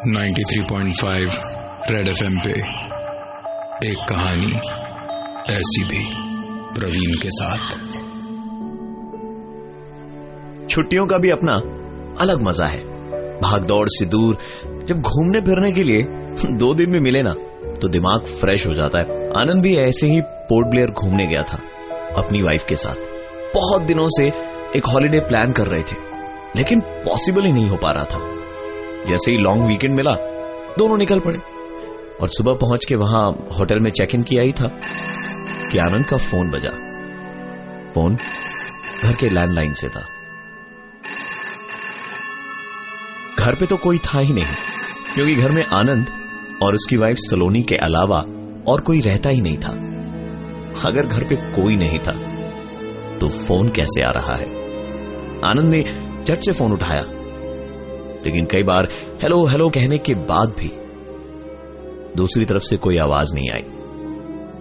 93.5 red FM पे एक कहानी ऐसी भी प्रवीण के साथ। छुट्टियों का भी अपना अलग मज़ा है। भाग दौड़ से दूर, जब घूमने फिरने के लिए दो दिन में मिले ना तो दिमाग फ्रेश हो जाता है। आनंद भी ऐसे ही पोर्ट ब्लेयर घूमने गया था, अपनी वाइफ के साथ। बहुत दिनों से एक हॉलिडे प्लान कर रहे थे, लेकिन पॉसिबल ही नहीं हो पा रहा था। जैसे ही लॉन्ग वीकेंड मिला, दोनों निकल पड़े। और सुबह पहुँच के वहाँ होटल में चेक इन किया ही था कि आनंद का फ़ोन बजा। फ़ोन घर के लैंडलाइन से था। घर पे तो कोई था ही नहीं, क्योंकि घर में आनंद और उसकी वाइफ सलोनी के अलावा और कोई रहता ही नहीं था। अगर घर पे कोई नहीं था तो फ़ोन कैसे आ रहा है? आनंद ने झट से फ़ोन उठाया। लेकिन कई बार हेलो हेलो कहने के बाद भी दूसरी तरफ़ से कोई आवाज़ नहीं आई।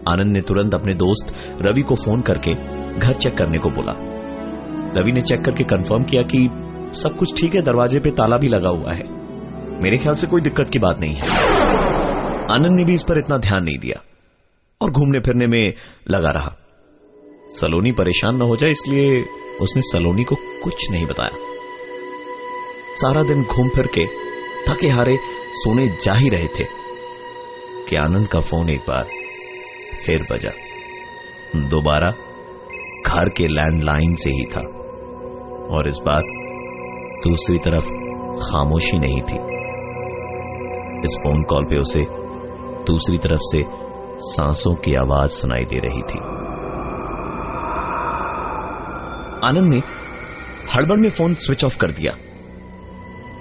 आनंद ने तुरंत अपने दोस्त रवि को फ़ोन करके घर चेक करने को बोला। रवि ने चेक करके कंफर्म किया कि सब कुछ ठीक है, दरवाजे पे ताला भी लगा हुआ है। मेरे ख्याल से कोई दिक्कत की बात नहीं है। आनंद ने भी इस पर इतना ध्यान नहीं दिया और घूमने फिरने में लगा रहा। सलोनी परेशान न हो जाए, इसलिए उसने सलोनी को कुछ नहीं बताया। सारा दिन घूम फिर के थके हारे सोने जा ही रहे थे। कि आनंद का फ़ोन एक बार फिर बजा। दोबारा घर के लैंडलाइन से ही था। और इस बार दूसरी तरफ़ खामोशी नहीं थी। इस फ़ोन कॉल पे उसे दूसरी तरफ़ से सांसों की आवाज़ सुनाई दे रही थी। आनंद ने हड़बड़ में फ़ोन स्विच ऑफ़ कर दिया।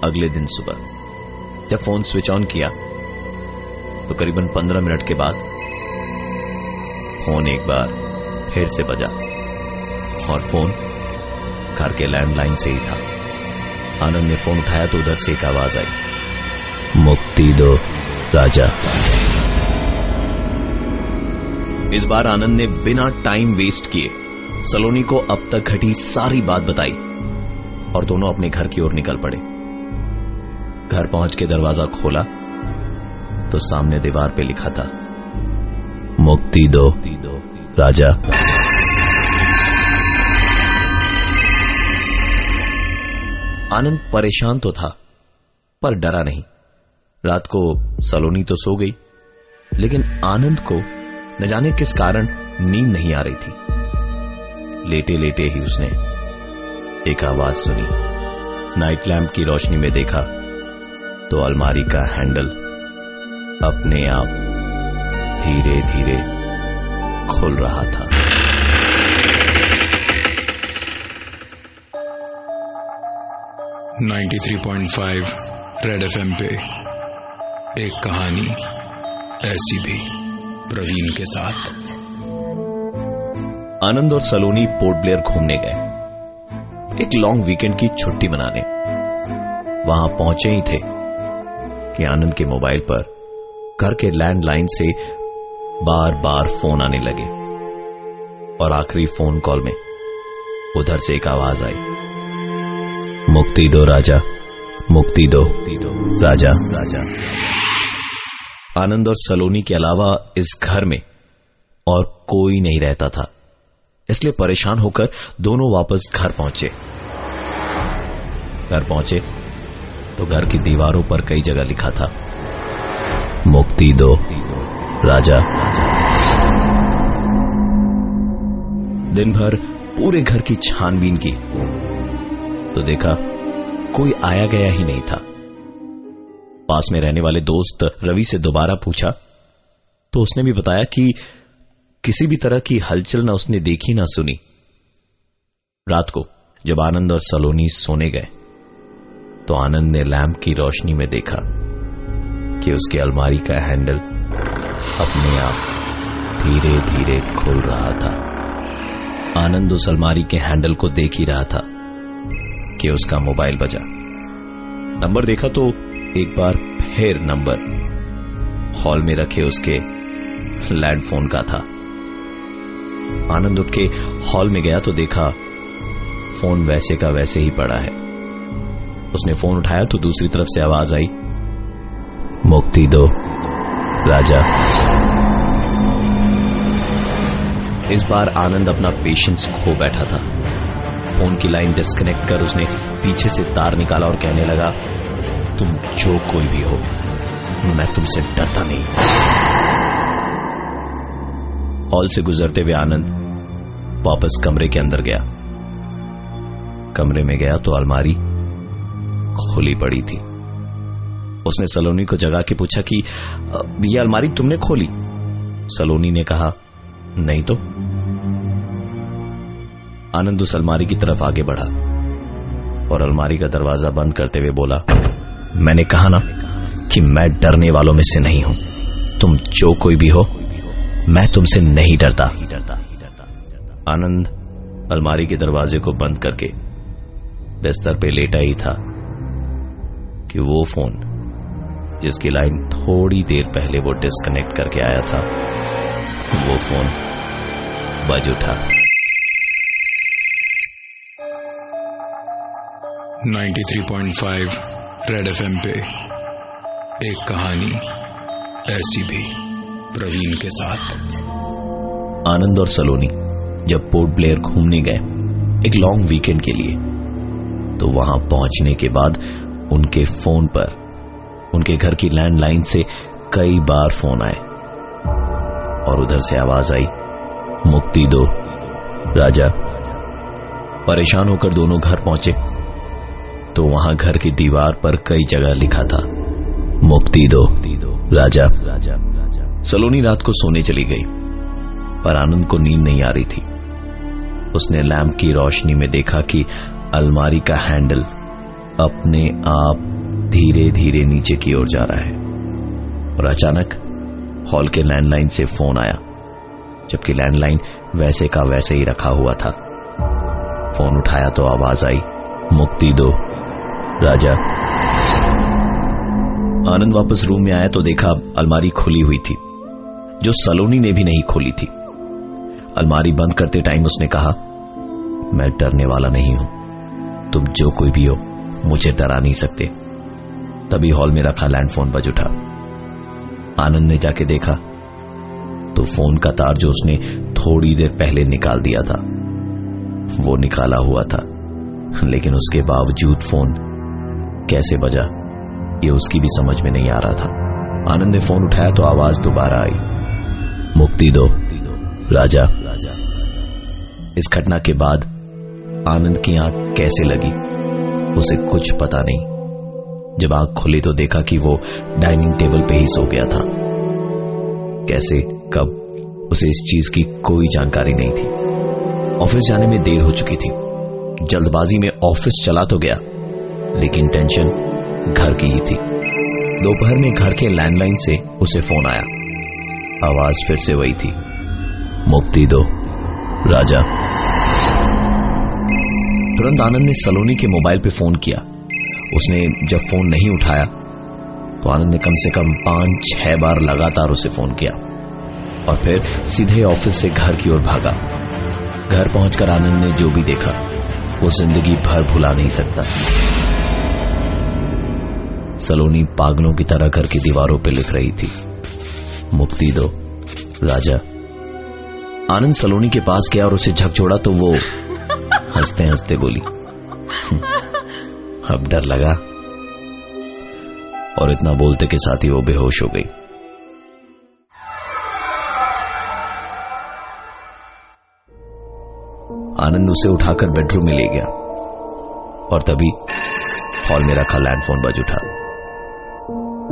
अगले दिन सुबह, जब फ़ोन स्विच ऑन किया तो करीबन पंद्रह मिनट के बाद फ़ोन एक बार फिर से बजा, और फ़ोन घर के लैंडलाइन से ही था। आनंद ने फ़ोन उठाया तो उधर से एक आवाज़ आई, मुक्ति दो, राजा। इस बार आनंद ने बिना टाइम वेस्ट किए सलोनी को अब तक घटी सारी बात बताई, और दोनों अपने घर की ओर निकल पड़े। घर पहुँच के दरवाज़ा खोला तो सामने दीवार पे लिखा था, मुक्ति दो, राजा। आनंद परेशान तो था, पर डरा नहीं। रात को सलोनी तो सो गई, लेकिन आनंद को न जाने किस कारण नींद नहीं आ रही थी। लेटे लेटे ही उसने एक आवाज़ सुनी, नाइट लैंप की रोशनी में देखा तो अलमारी का हैंडल अपने आप धीरे धीरे खुल रहा था। Ninety three point five red FM पे एक कहानी ऐसी भी प्रवीण के साथ। आनंद और सलोनी पोर्ट ब्लेयर घूमने गए। एक लॉन्ग वीकेंड की छुट्टी मनाने। वहाँ पहुँचे ही थे। कि आनंद के मोबाइल पर घर के लैंडलाइन से बार बार फ़ोन आने लगे। और आखिरी फ़ोन कॉल में उधर से एक आवाज़ आई। मुक्ति दो राजा, मुक्ति दो राजा। राजा आनंद और सलोनी के अलावा इस घर में और कोई नहीं रहता था। इसलिए परेशान होकर दोनों वापस घर पहुँचे। घर पहुँचे तो घर की दीवारों पर कई जगह लिखा था, मुक्ति दो, राजा। दिन भर पूरे घर की छानबीन की तो देखा कोई आया गया ही नहीं था। पास में रहने वाले दोस्त रवि से दोबारा पूछा तो उसने भी बताया कि किसी भी तरह की हलचल ना उसने देखी ना सुनी। रात को जब आनंद और सलोनी सोने गए तो आनंद ने लैंप की रोशनी में देखा कि उसके अलमारी का हैंडल अपने आप धीरे धीरे खुल रहा था। आनंद उस अलमारी के हैंडल को देख ही रहा था कि उसका मोबाइल बजा। नंबर देखा तो एक बार फिर नंबर हॉल में रखे उसके लैंड फ़ोन का था। आनंद उठ के हॉल में गया तो देखा फ़ोन वैसे का वैसे ही पड़ा है। उसने फ़ोन उठाया तो दूसरी तरफ़ से आवाज़ आई। मुक्ति दो, राजा। इस बार आनंद अपना पेशेंस खो बैठा था। फ़ोन की लाइन डिस्कनेक्ट कर उसने पीछे से तार निकाला और कहने लगा, तुम जो कोई भी हो, मैं तुमसे डरता नहीं। हॉल से गुजरते हुए आनंद वापस कमरे के अंदर गया। कमरे में गया तो अलमारी खुली पड़ी थी। उसने सलोनी को जगा के पूछा कि यह अलमारी तुमने खोली? सलोनी ने कहा, नहीं तो। आनंद उस अलमारी की तरफ़ आगे बढ़ा और अलमारी का दरवाज़ा बंद करते हुए बोला, मैंने कहा ना कि मैं डरने वालों में से नहीं हूँ। तुम जो कोई भी हो, मैं तुमसे नहीं डरता। आनंद अलमारी के दरवाजे को बंद करके बिस्तर पे लेटा ही था। कि वो फ़ोन जिसकी लाइन थोड़ी देर पहले वो डिस्कनेक्ट करके आया था वो फ़ोन बज उठा। 93.5 रेड एफएम पे एक कहानी ऐसी भी प्रवीण के साथ। आनंद और सलोनी जब पोर्ट ब्लेयर घूमने गए एक लॉन्ग वीकेंड के लिए तो वहाँ पहुँचने के बाद उनके फ़ोन पर, उनके घर की लैंडलाइन से कई बार फ़ोन आए। और उधर से आवाज़ आई, मुक्ति दो, राजा। परेशान होकर दोनों घर पहुँचे। तो वहाँ घर की दीवार पर कई जगह लिखा था, मुक्ति दो, राजा। राजा सलोनी रात को सोने चली गई, पर आनंद को नींद नहीं आ रही थी। उसने लैंप की रोशनी में देखा कि अलमारी का हैंडल अपने आप धीरे धीरे नीचे की ओर जा रहा है। और अचानक हॉल के लैंडलाइन से फ़ोन आया, जबकि लैंडलाइन वैसे का वैसे ही रखा हुआ था। फ़ोन उठाया तो आवाज़ आई, मुक्ति दो, राजा। आनंद वापस रूम में आया तो देखा अलमारी खुली हुई थी, जो सलोनी ने भी नहीं खोली थी। अलमारी बंद करते टाइम उसने कहा, मैं डरने वाला नहीं हूँ। तुम जो कोई भी हो मुझे डरा नहीं सकते। तभी हॉल में रखा लैंडफोन बज उठा। आनंद ने जाके देखा तो फ़ोन का तार जो उसने थोड़ी देर पहले निकाल दिया था, वो निकाला हुआ था। लेकिन उसके बावजूद फ़ोन कैसे बजा, ये उसकी भी समझ में नहीं आ रहा था। आनंद ने फ़ोन उठाया तो आवाज़ दोबारा आई। मुक्ति दो, राजा। इस घटना के बाद आनंद की आँख कैसे लगी? उसे कुछ पता नहीं। जब आँख खुली तो देखा कि वो डाइनिंग टेबल पे ही सो गया था। कैसे, कब, उसे इस चीज़ की कोई जानकारी नहीं थी। ऑफ़िस जाने में देर हो चुकी थी। जल्दबाजी में ऑफ़िस चला तो गया, लेकिन टेंशन घर की ही थी। दोपहर में घर के लैंडलाइन से उसे फ़ोन आया। आवाज़ फिर से वही थी। मुक्ति दो, राजा। तुरंत आनंद ने सलोनी के मोबाइल पे फ़ोन किया। उसने जब फ़ोन नहीं उठाया तो आनंद ने कम से कम पाँच छह बार लगातार उसे फ़ोन किया और फिर सीधे ऑफ़िस से घर की ओर भागा। घर पहुंचकर आनंद ने जो भी देखा, वो ज़िंदगी भर भुला नहीं सकता। सलोनी पागलों की तरह घर की दीवारों पर लिख रही थी, मुक्ति दो, राजा। आनंद सलोनी के पास गया और उसे झकझोड़ा तो वो हँसते हँसते बोली अब डर लगा। और इतना बोलते के साथ ही वो बेहोश हो गई। आनंद उसे उठाकर बेडरूम में ले गया और तभी हॉल में रखा लैंडफोन बज उठा।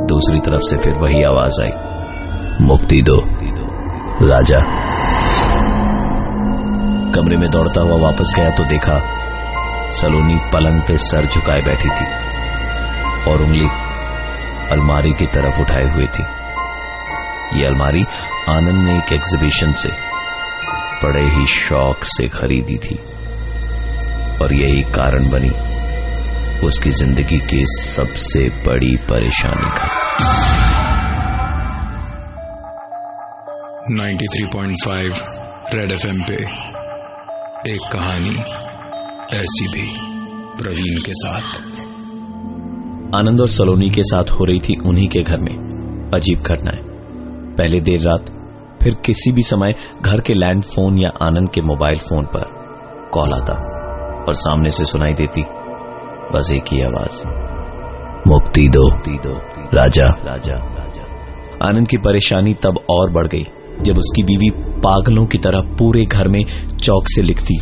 दूसरी तरफ़ से फिर वही आवाज़ आई, मुक्ति दो, राजा। कमरे में दौड़ता हुआ वापस गया तो देखा सलोनी पलंग पे सर झुकाए बैठी थी और उंगली अलमारी की तरफ़ उठाए हुए थी। ये अलमारी आनंद ने एक एग्जीबिशन से बड़े ही शौक से खरीदी थी और यही कारण बनी उसकी ज़िंदगी की सबसे बड़ी परेशानी का। 93.5 रेड एफएम पे। एक कहानी ऐसी भी प्रवीण के साथ। आनंद और सलोनी के साथ हो रही थी उन्हीं के घर में अजीब घटना है पहले देर रात फिर किसी भी समय घर के लैंड फ़ोन या आनंद के मोबाइल फ़ोन पर कॉल आता और सामने से सुनाई देती बस एक ही आवाज़। मुक्ति दो। दो। राजा राजा। राजा। आनंद की परेशानी तब और बढ़ गई। जब उसकी बीवी पागलों की तरह पूरे घर में चौक से लिखती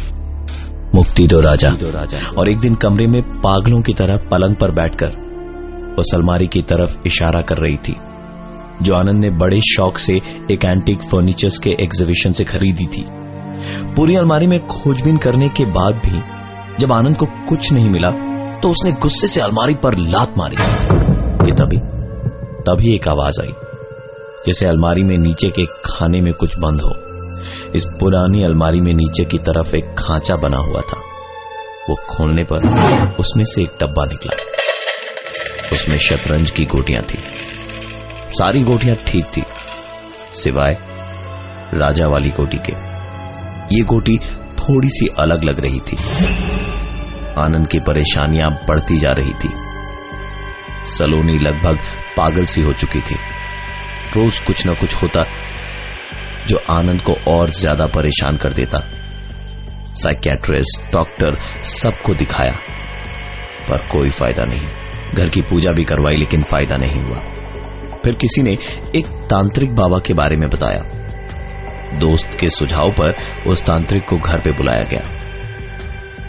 मुक्ति दो राजा। दो राजा। और एक दिन कमरे में पागलों की तरह पलंग पर बैठकर उस अलमारी की तरफ़ इशारा कर रही थी जो आनंद ने बड़े शौक से एक एंटीक फर्नीचर्स के एग्जीबिशन से खरीदी थी। पूरी अलमारी में खोजबीन करने के बाद भी जब आनंद को कुछ नहीं मिला तो उसने गुस्से से अलमारी पर लात मारी। कि तभी तभी एक आवाज़ आई। जैसे अलमारी में नीचे के खाने में कुछ बंद हो। इस पुरानी अलमारी में नीचे की तरफ़ एक खांचा बना हुआ था। वो खोलने पर उसमें से एक डब्बा निकला। उसमें शतरंज की गोटियाँ थी। सारी गोटियाँ ठीक थी, सिवाय राजा वाली गोटी के। ये गोटी थोड़ी सी अलग लग रही थी। आनंद की परेशानियाँ बढ़ती जा रही थी। सलोनी लगभग पागल सी हो चुकी थी। रोज कुछ ना कुछ होता जो आनंद को और ज़्यादा परेशान कर देता। साइकेट्रिस्ट डॉक्टर सबको दिखाया, पर कोई फ़ायदा नहीं। घर की पूजा भी करवाई, लेकिन फ़ायदा नहीं हुआ। फिर किसी ने एक तांत्रिक बाबा के बारे में बताया। दोस्त के सुझाव पर उस तांत्रिक को घर पे बुलाया गया।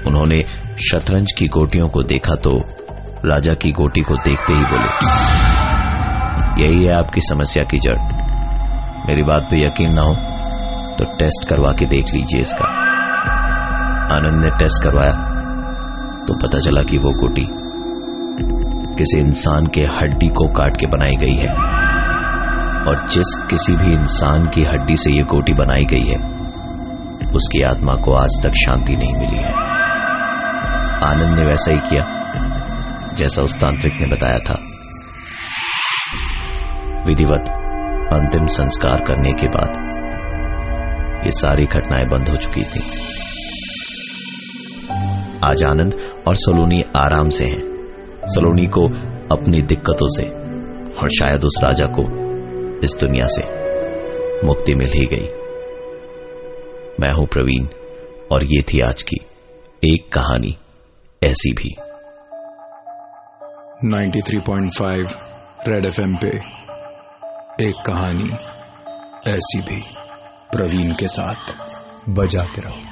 उन्होंने शतरंज की गोटियों को देखा तो राजा की गोटी को देखते ही बोले यही है आपकी समस्या की जड़। मेरी बात पे यकीन ना हो तो टेस्ट करवा के देख लीजिए इसका। आनंद ने टेस्ट करवाया तो पता चला कि वो गोटी किसी इंसान के हड्डी को काट के बनाई गई है। और जिस किसी भी इंसान की हड्डी से ये गोटी बनाई गई है, उसकी आत्मा को आज तक शांति नहीं मिली है। आनंद ने वैसा ही किया, जैसा उस तांत्रिक ने बताया था। विधिवत अंतिम संस्कार करने के बाद ये सारी घटनाएँ बंद हो चुकी थी। आज आनंद और सलोनी आराम से हैं। सलोनी को अपनी दिक्कतों से और शायद उस राजा को इस दुनिया से मुक्ति मिल ही गई। मैं हूँ प्रवीण और ये थी आज की एक कहानी ऐसी भी। 93.5 रेड एफएम पे। एक कहानी ऐसी भी प्रवीण के साथ बजाते रहो।